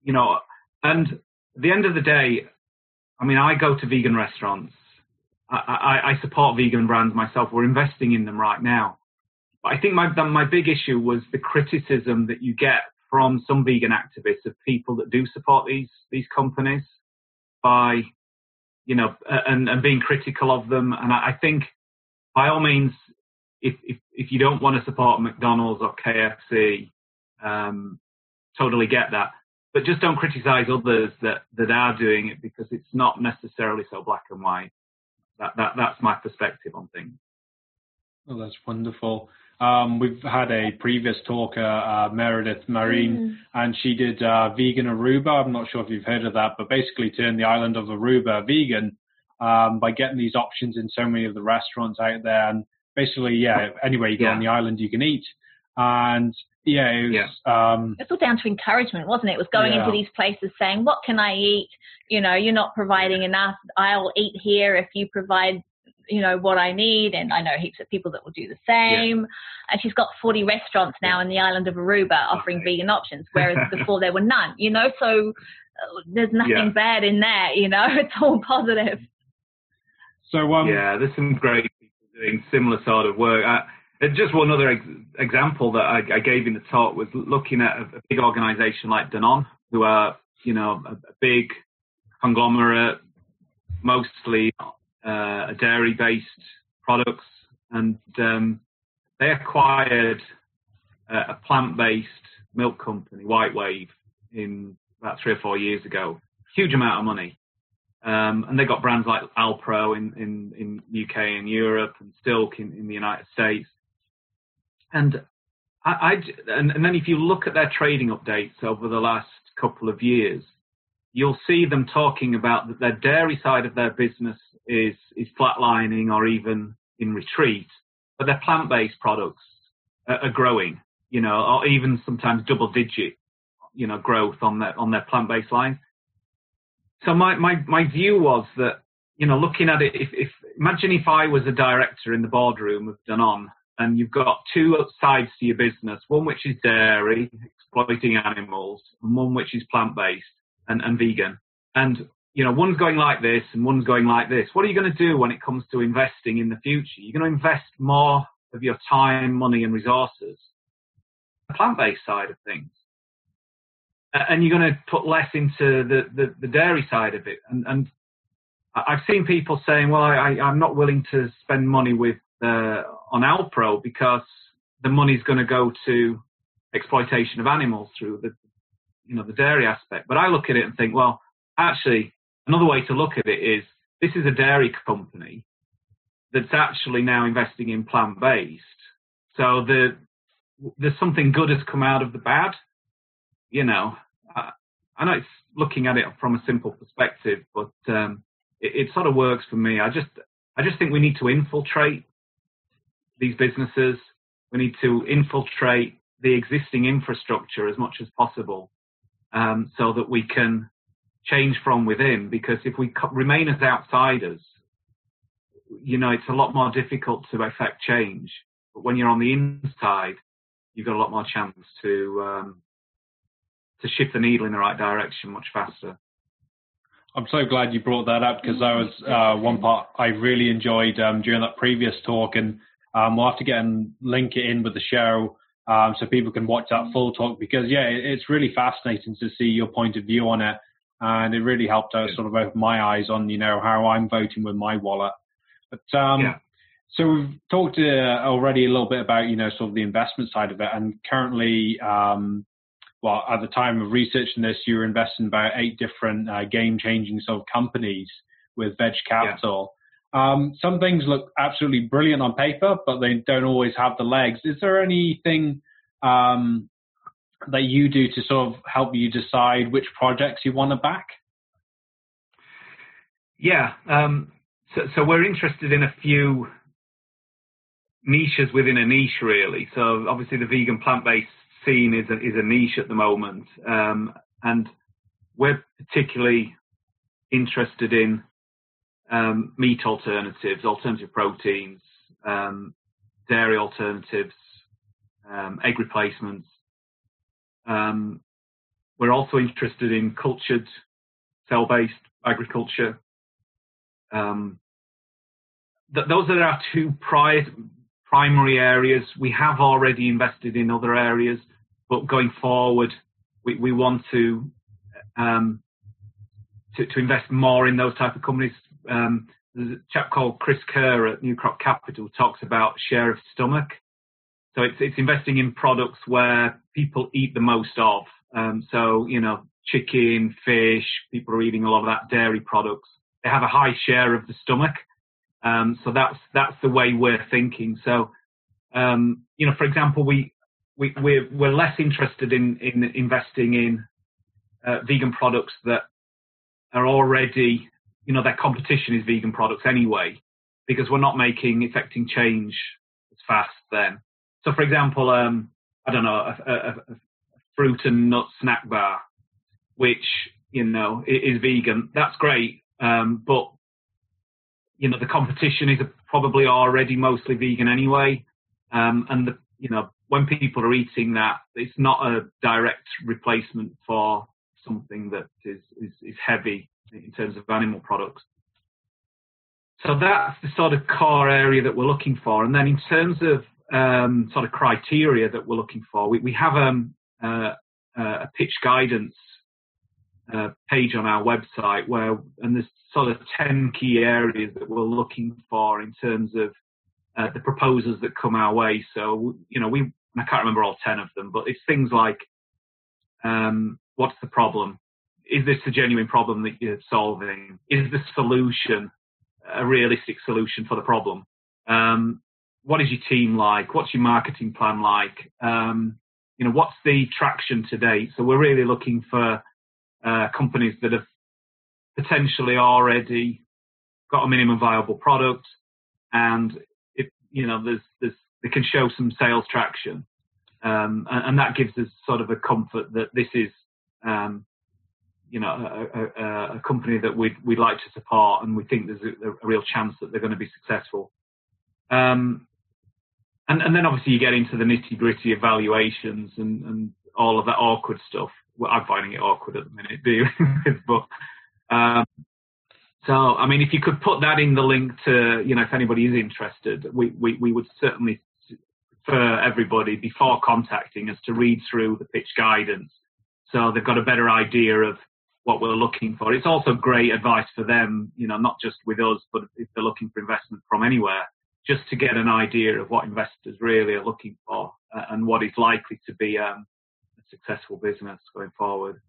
you know, and at the end of the day, I mean, I go to vegan restaurants. I, I, I support vegan brands myself. We're investing in them right now. But I think my my big issue was the criticism that you get from some vegan activists of people that do support these these companies by you know and, and being critical of them. And I, I think by all means, if, if if you don't want to support McDonald's or KFC, um, totally get that. But just don't criticize others that, that are doing it because it's not necessarily so black and white. That, that that's my perspective on things. Oh, that's wonderful. Um, we've had a previous talker, uh, Meredith Marine, mm. and she did uh, vegan Aruba. I'm not sure if you've heard of that, but basically turned the island of Aruba vegan um, by getting these options in so many of the restaurants out there. And basically, yeah, anywhere you go yeah. on the island, you can eat. And yeah, it was, yeah. Um, it's all down to encouragement, wasn't it? It was going yeah. into these places saying, "What can I eat? You know, you're not providing enough. I'll eat here if you provide you know what I need, and I know heaps of people that will do the same. Yeah. And she's got 40 restaurants now in the island of Aruba offering okay. vegan options, whereas before there were none. You know, so uh, there's nothing yeah. bad in there. You know, it's all positive. So um, yeah, there's some great people doing similar sort of work. I, just one other ex- example that I, I, gave in the talk was looking at a, a big organisation like Danone, who are you know a, a big conglomerate, mostly uh, dairy-based products, and um, they acquired uh, a plant-based milk company, White Wave, in about three or four years ago. Huge amount of money. Um, and they got brands like Alpro in, in, in UK and Europe and Silk in, in the United States. And I, I and, and then if you look at their trading updates over the last couple of years, you'll see them talking about that their dairy side of their business is is flatlining or even in retreat, but their plant-based products are, are growing, you know, or even sometimes double-digit, you know, growth on their on their plant-based line. So my my my view was that you know, looking at it, if, if imagine if I was a director in the boardroom of Danone, and you've got two sides to your business, one which is dairy, exploiting animals, and one which is plant-based and, and vegan. And you know, one's going like this and one's going like this. What are you going to do when it comes to investing in the future? You're going to invest more of your time, money, and resources the plant-based side of things, and you're going to put less into the, the, the dairy side of it. And, and I've seen people saying, "Well, I, I'm not willing to spend money with uh, on Alpro because the money's going to go to exploitation of animals through the you know, the dairy aspect. But I look at it and think, well, actually, another way to look at it is this is a dairy company that's actually now investing in plant based. So the there's something good has come out of the bad. You know, I, I know it's looking at it from a simple perspective, but um, it, it sort of works for me. I just I just think we need to infiltrate these businesses. We need to infiltrate the existing infrastructure as much as possible um, so that we can change from within. Because if we co- remain as outsiders, you know, it's a lot more difficult to affect change. But when you're on the inside, you've got a lot more chance to um, to shift the needle in the right direction much faster. I'm so glad you brought that up because that was uh, one part I really enjoyed um, during that previous talk, and um, we'll have to get and link it in with the show um, so people can watch that full talk because yeah, it's really fascinating to see your point of view on it, and it really helped us sort of open my eyes on you know how I'm voting with my wallet. But um, yeah. so we've talked uh, already a little bit about you know sort of the investment side of it, and currently. Um, well, at the time of researching this, you were investing about eight different uh, game-changing sort of companies with Veg Capital. Um, some things look absolutely brilliant on paper, but they don't always have the legs. Is there anything um, that you do to sort of help you decide which projects you want to back? Yeah, um, so, so, we're interested in a few niches within a niche, really. So obviously, the vegan plant-based scene is a, is a niche at the moment, um, and we're particularly interested in um, meat alternatives, alternative proteins, um, dairy alternatives, um, egg replacements. Um, we're also interested in cultured cell-based agriculture. Um, th- those are our two pri- primary areas. We have already invested in other areas, but going forward, we, we want to, um, to, to invest more in those type of companies um, there's a chap called Chris Kerr at New Crop Capital talks about share of stomach. So it's it's investing in products where people eat the most of. Um, so you know, chicken, fish. People are eating a lot of that dairy products. They have a high share of the stomach. Um, so that's that's the way we're thinking. So um, you know, for example, we we we're, we're less interested in in investing in uh, vegan products that are already you know, their competition is vegan products anyway, because we're not making affecting change as fast then. So, for example, um, I don't know, a, a, a, fruit and nut snack bar, which you know is vegan. That's great, um, but you know the competition is probably already mostly vegan anyway, um, and the you know when people are eating that, it's not a direct replacement for something that is, is, is heavy in terms of animal products. So that's the sort of core area that we're looking for. And then in terms of um, sort of criteria that we're looking for. We, we have um, uh, a pitch guidance uh, page on our website where, and there's sort of 10 key areas that we're looking for in terms of uh, the proposals that come our way. So, you know, we, I can't remember all 10 of them, but it's things like, um, what's the problem? Is this a genuine problem that you're solving? Is the solution a realistic solution for the problem? Um, what is your team like? What's your marketing plan like? Um, you know, what's the traction to date? So we're really looking for uh, companies that have potentially already got a minimum viable product, and if you know, there's, there's they can show some sales traction, um, and, and, that gives us sort of a comfort that this is, um, you know, a, a, a, company that we'd we'd like to support, and we think there's a, a real chance that they're going to be successful. Um, and, and then obviously you get into the nitty gritty evaluations and, and all of that awkward stuff. Well, I'm finding it awkward at the minute, do you? but um, so, I mean, if you could put that in the link to, you know, if anybody is interested, we, we, we would certainly for everybody before contacting us to read through the pitch guidance so they've got a better idea of what we're looking for. It's also great advice for them, you know, not just with us, but if they're looking for investment from anywhere just to get an idea of what investors really are looking for uh, and what is likely to be um, a successful business going forward.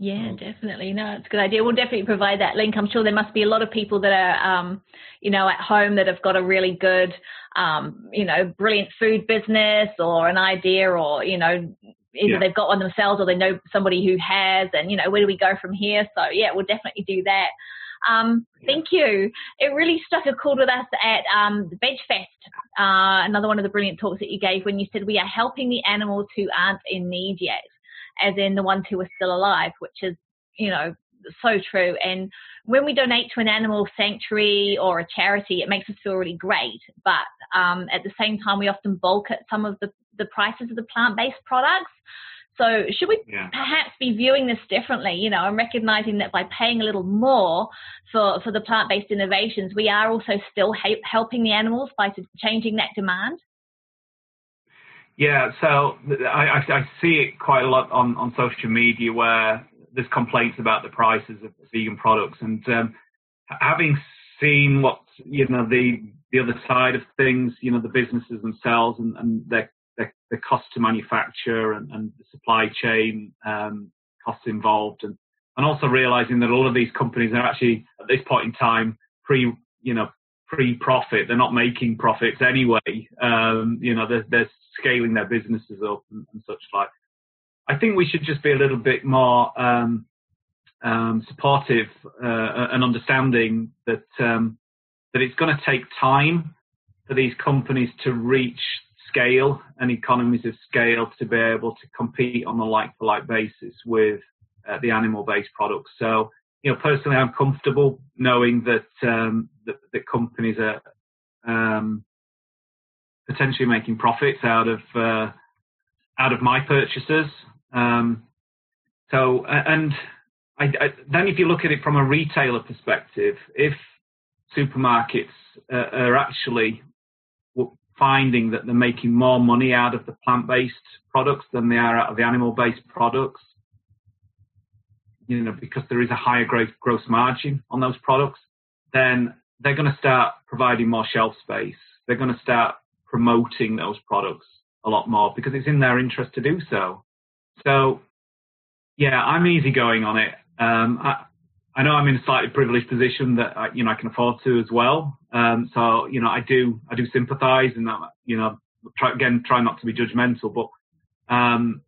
Yeah, definitely. No, it's a good idea. We'll definitely provide that link. I'm sure there must be a lot of people that are, um, you know, at home that have got a really good, um, you know, brilliant food business or an idea or, you know, either yeah. they've got one themselves or they know somebody who has and, you know, where do we go from here? So yeah, we'll definitely do that. Um, thank you. It really struck a chord with us at um, the Veg Fest, uh, another one of the brilliant talks that you gave when you said we are helping the animals who aren't in need yet, as in the ones who are still alive, which is, you know, so true. And when we donate to an animal sanctuary or a charity, it makes us feel really great. But um, at the same time, we often bulk at some of the, the prices of the plant based products. So should we yeah. perhaps be viewing this differently, you know, and recognizing that by paying a little more for, for the plant-based innovations, we are also still ha- helping the animals by changing that demand? Yeah, so I, I, see it quite a lot on, on social media where there's complaints about the prices of vegan products, and um, having seen what you know the the other side of things, you know, the businesses themselves and, and their the, the cost to manufacture and, and the supply chain um, costs involved, and, and also realizing that a lot of these companies are actually at this point in time pre, you know, pre-profit. They're not making profits anyway. Um, you know, they're, they're, scaling their businesses up and, and, such like. I think we should just be a little bit more um, um, supportive uh, and understanding that um, that it's going to take time for these companies to reach scale and economies of scale to be able to compete on a like for like basis with uh, the animal based products. So, you know, personally, I'm comfortable knowing that um, that, that, companies are um, potentially making profits out of uh, out of my purchases. Um, so, and I, I, then if you look at it from a retailer perspective, if supermarkets uh, are actually finding that they're making more money out of the plant-based products than they are out of the animal-based products. You know, because there is a higher gross, gross margin on those products, then they're going to start providing more shelf space. They're going to start promoting those products a lot more because it's in their interest to do so. So, yeah, I'm easygoing on it. Um, I, I know I'm in a slightly privileged position that I, you know I can afford to as well. Um, so you know I do I do sympathise and that you know try again try not to be judgmental, but um,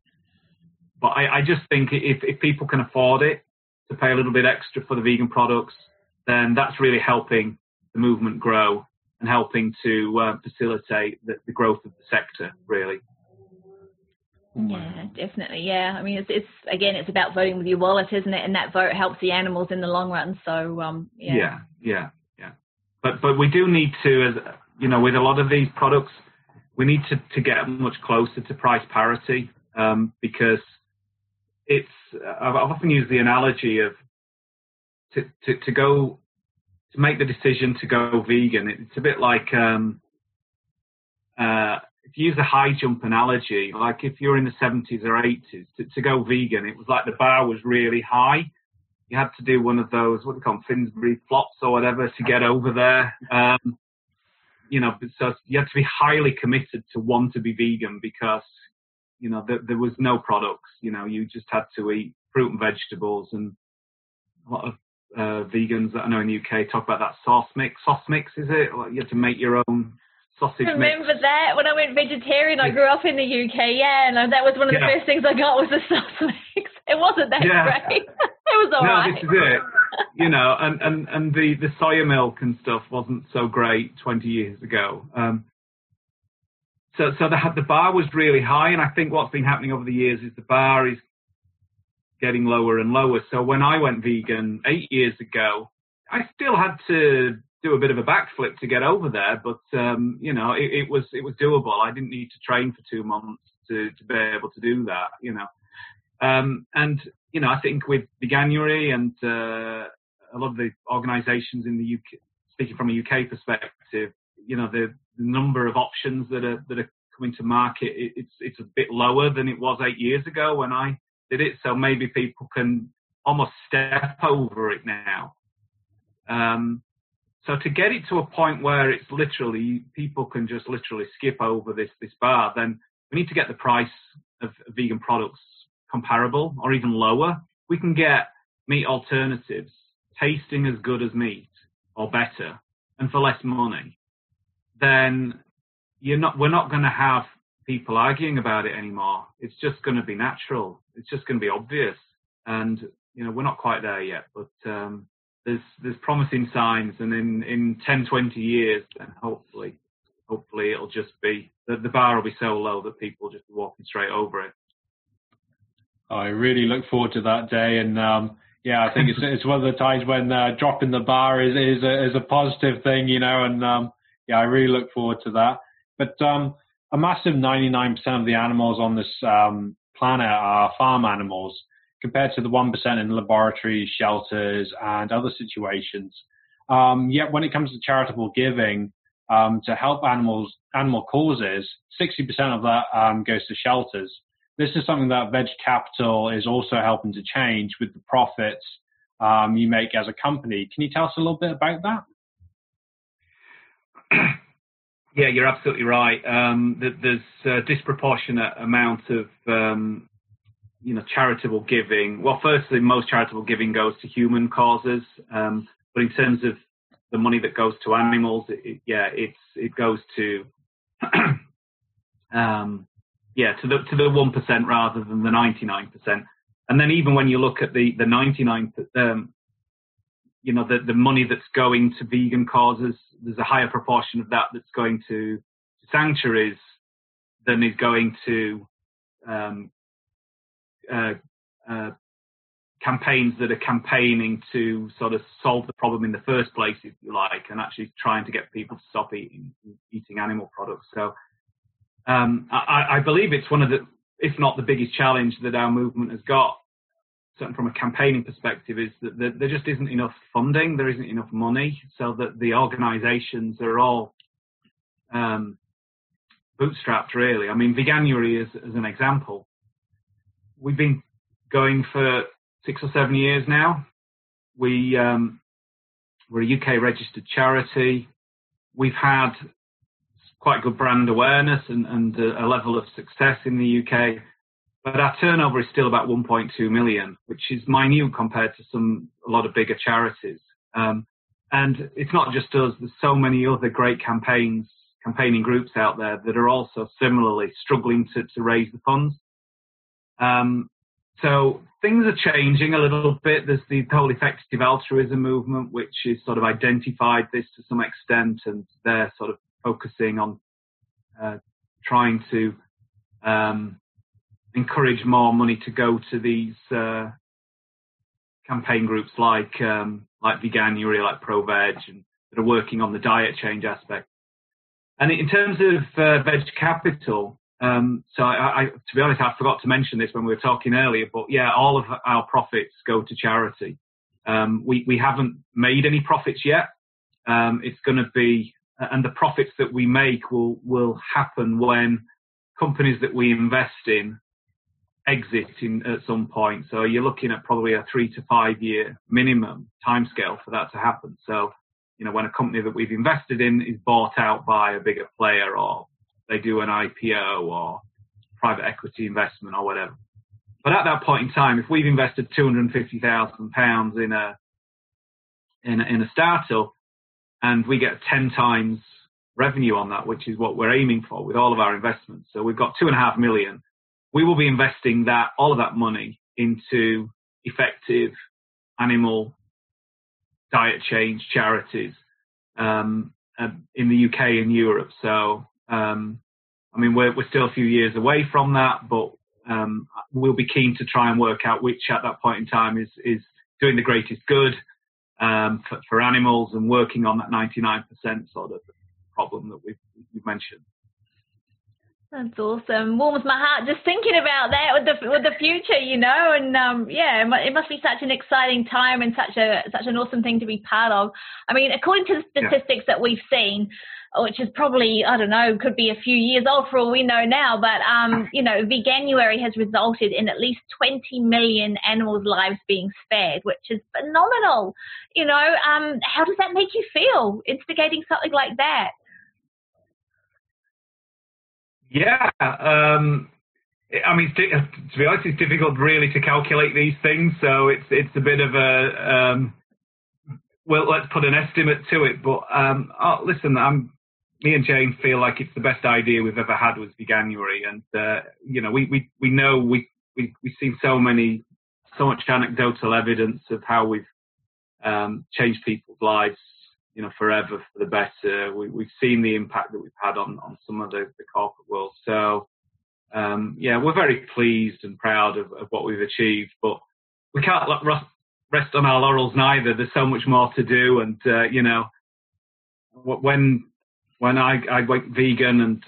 but I, I just think if if people can afford it to pay a little bit extra for the vegan products, then that's really helping the movement grow and helping to uh, facilitate the, the growth of the sector really. Yeah, definitely. Yeah, I mean, it's it's again, it's about voting with your wallet, isn't it? And that vote helps the animals in the long run. So, um, yeah. Yeah, yeah, yeah. But but we do need to, as you know, with a lot of these products, we need to to get much closer to price parity um, because it's. I've often used the analogy of to to to go to make the decision to go vegan. It's a bit like um, uh, if you use a high jump analogy, like if you're in the 70s or 80s, to, to go vegan, it was like the bar was really high. You had to do one of those, what do they call them, Finsbury flops or whatever to get over there. Um, you know, so you had to be highly committed to want to be vegan because, you know, there, there was no products. You know, you just had to eat fruit and vegetables and a lot of uh, vegans that I know in the UK talk about that Sosmix. Sauce mix, is it? Like you had to make your own sausage I remember mix. that when I went vegetarian. I grew up in the UK, yeah, and that was one of the Yeah. first things I got was a sauce mix. It wasn't that Yeah. great. it was no, alright. this is it. You know, and, and, and the, the soya milk and stuff wasn't so great 20 years ago. Um, so so the, the bar was really high, and I think what's been happening over the years is the bar is getting lower and lower. So when I went vegan eight years ago, I still had to do a bit of a backflip to get over there, but um, you know, it, it was it was doable. I didn't need to train for two months to to be able to do that. You know, um, and you know, I think with Veganuary and uh, a lot of the organisations in the UK, speaking from a UK perspective, you know, the, the number of options that are that are coming to market, it, it's it's a bit lower than it was eight years ago when I did it. So maybe people can almost step over it now. Um, so to get it to a point where it's literally people can just literally skip over this this bar, then we need to get the price of vegan products comparable or even lower. We can get meat alternatives tasting as good as meat or better and for less money. Then you're not we're not going to have people arguing about it anymore. It's just going to be natural. It's just going to be obvious. And you know we're not quite there yet, but um, there's there's promising signs. And in in 10, 20 years, then hopefully hopefully it'll just be the, the bar will be so low that people will just be walking straight over it. I really look forward to that day, and um, yeah, I think it's it's one of the times when uh, dropping the bar is is a, is a positive thing, you know, and um, yeah, I really look forward to that. But um, a massive 99% of the animals on this um, planet are farm animals, compared to the 1% in laboratories, shelters, and other situations. Um, yet, when it comes to charitable giving um, to help animals, animal causes, 60% of that um, goes to shelters this is something that Veg Capital is also helping to change with the profits um, you make as a company. Can you tell us a little bit about that? Yeah, you're absolutely right. Um, there's a disproportionate amount of um, you know charitable giving. Well, firstly, most charitable giving goes to human causes, um, but in terms of the money that goes to animals, it, it, yeah, it's it goes to um, yeah to the to the one percent rather than the ninety nine percent. And then even when you look at the the ninety nine, um, you know the the money that's going to vegan causes, there's a higher proportion of that that's going to sanctuaries than is going to um, uh, uh, campaigns that are campaigning to sort of solve the problem in the first place, if you like, and actually trying to get people to stop eating eating animal products. So um, I, I believe it's one of the, if not the biggest challenge that our movement has got, certainly from a campaigning perspective, is that there, just isn't enough funding, there isn't enough money, so that the organisations are all um, bootstrapped. Really, I mean, Veganuary is as an example. We've been going for six or seven years now. We um, we're a UK registered charity. We've had quite good brand awareness and, and a, a level of success in the UK, but our turnover is still about 1.2 million, which is minute compared to some a lot of bigger charities. Um, and it's not just us. There's so many other great campaigns, campaigning groups out there that are also similarly struggling to, to raise the funds. Um, so things are changing a little bit. There's the whole effective altruism movement, which is sort of identified this to some extent, and they're sort of focusing on uh, trying to um, encourage more money to go to these uh, campaign groups like um, like Veganuary, like ProVeg, and that are working on the diet change aspect. And in terms of uh, Veg Capital, um, so I, I, to be honest, I forgot to mention this when we were talking earlier, but yeah, all of our profits go to charity. Um, we we haven't made any profits yet. Um, it's going to be and the profits that we make will will happen when companies that we invest in exit in, at some point. So you're looking at probably a three to five year minimum timescale for that to happen. So, you know, when a company that we've invested in is bought out by a bigger player or they do an IPO or private equity investment or whatever. But at that point in time, if we've invested £250,000 in a, in a, in a startup and we get 10 times revenue on that, which is what we're aiming for with all of our investments. So we've got two and a half million we will be investing that all of that money into effective animal diet change charities um, uh, in the UK and Europe. So, um, I mean, we're, we're still a few years away from that, but um, we'll be keen to try and work out which at that point in time is, is doing the greatest good um, for, for, animals and working on that 99% sort of problem that we've, we've mentioned. That's awesome. Warms my heart just thinking about that with the with the future, you know. And um, yeah, it must be such an exciting time and such a such an awesome thing to be part of. I mean, according to the statistics yeah. that we've seen, which is probably I don't know, could be a few years old for all we know now. But um, you know, Veganuary has resulted in at least 20 million animals' lives being spared, which is phenomenal. You know, um, how does that make you feel? Instigating something like that. Yeah. Um, I mean, to be honest, it's difficult really to calculate these things. So it's it's a bit of a um, well, let's put an estimate to it. But um, oh, listen, I'm me and Jane feel like it's the best idea we've ever had was Veganuary, and uh, you know, we we we know we we we've seen so many so much anecdotal evidence of how we've um, changed people's lives you know, forever for the better. We, have seen the impact that we've had on, on some of the, the corporate world. So, um, yeah, we're very pleased and proud of, of what we've achieved, but we can't rest on our laurels neither. There's so much more to do. And, uh, you know, when, when I, I went vegan and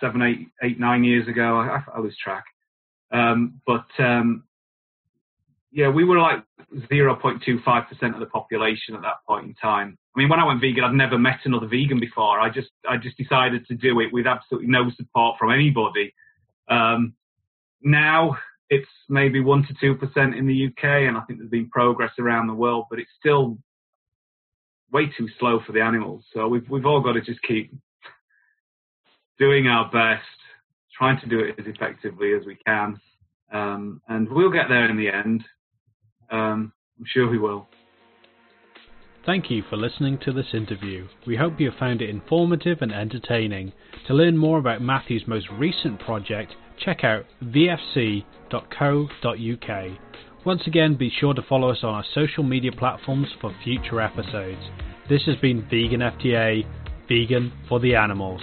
seven, eight, eight, nine years ago, I, I lose track. Um, but, um, yeah, we were like 0.25% of the population at that point in time. I mean, when I went vegan, I'd never met another vegan before. I just, I just decided to do it with absolutely no support from anybody. Um, now it's maybe one to two percent in the UK, and I think there's been progress around the world, but it's still way too slow for the animals. So we've we've all got to just keep doing our best, trying to do it as effectively as we can, um, and we'll get there in the end. Um, I'm sure he will. Thank you for listening to this interview. We hope you found it informative and entertaining. To learn more about Matthew's most recent project, check out vfc.co.uk. Once again, be sure to follow us on our social media platforms for future episodes. This has been Vegan FTA, vegan for the animals.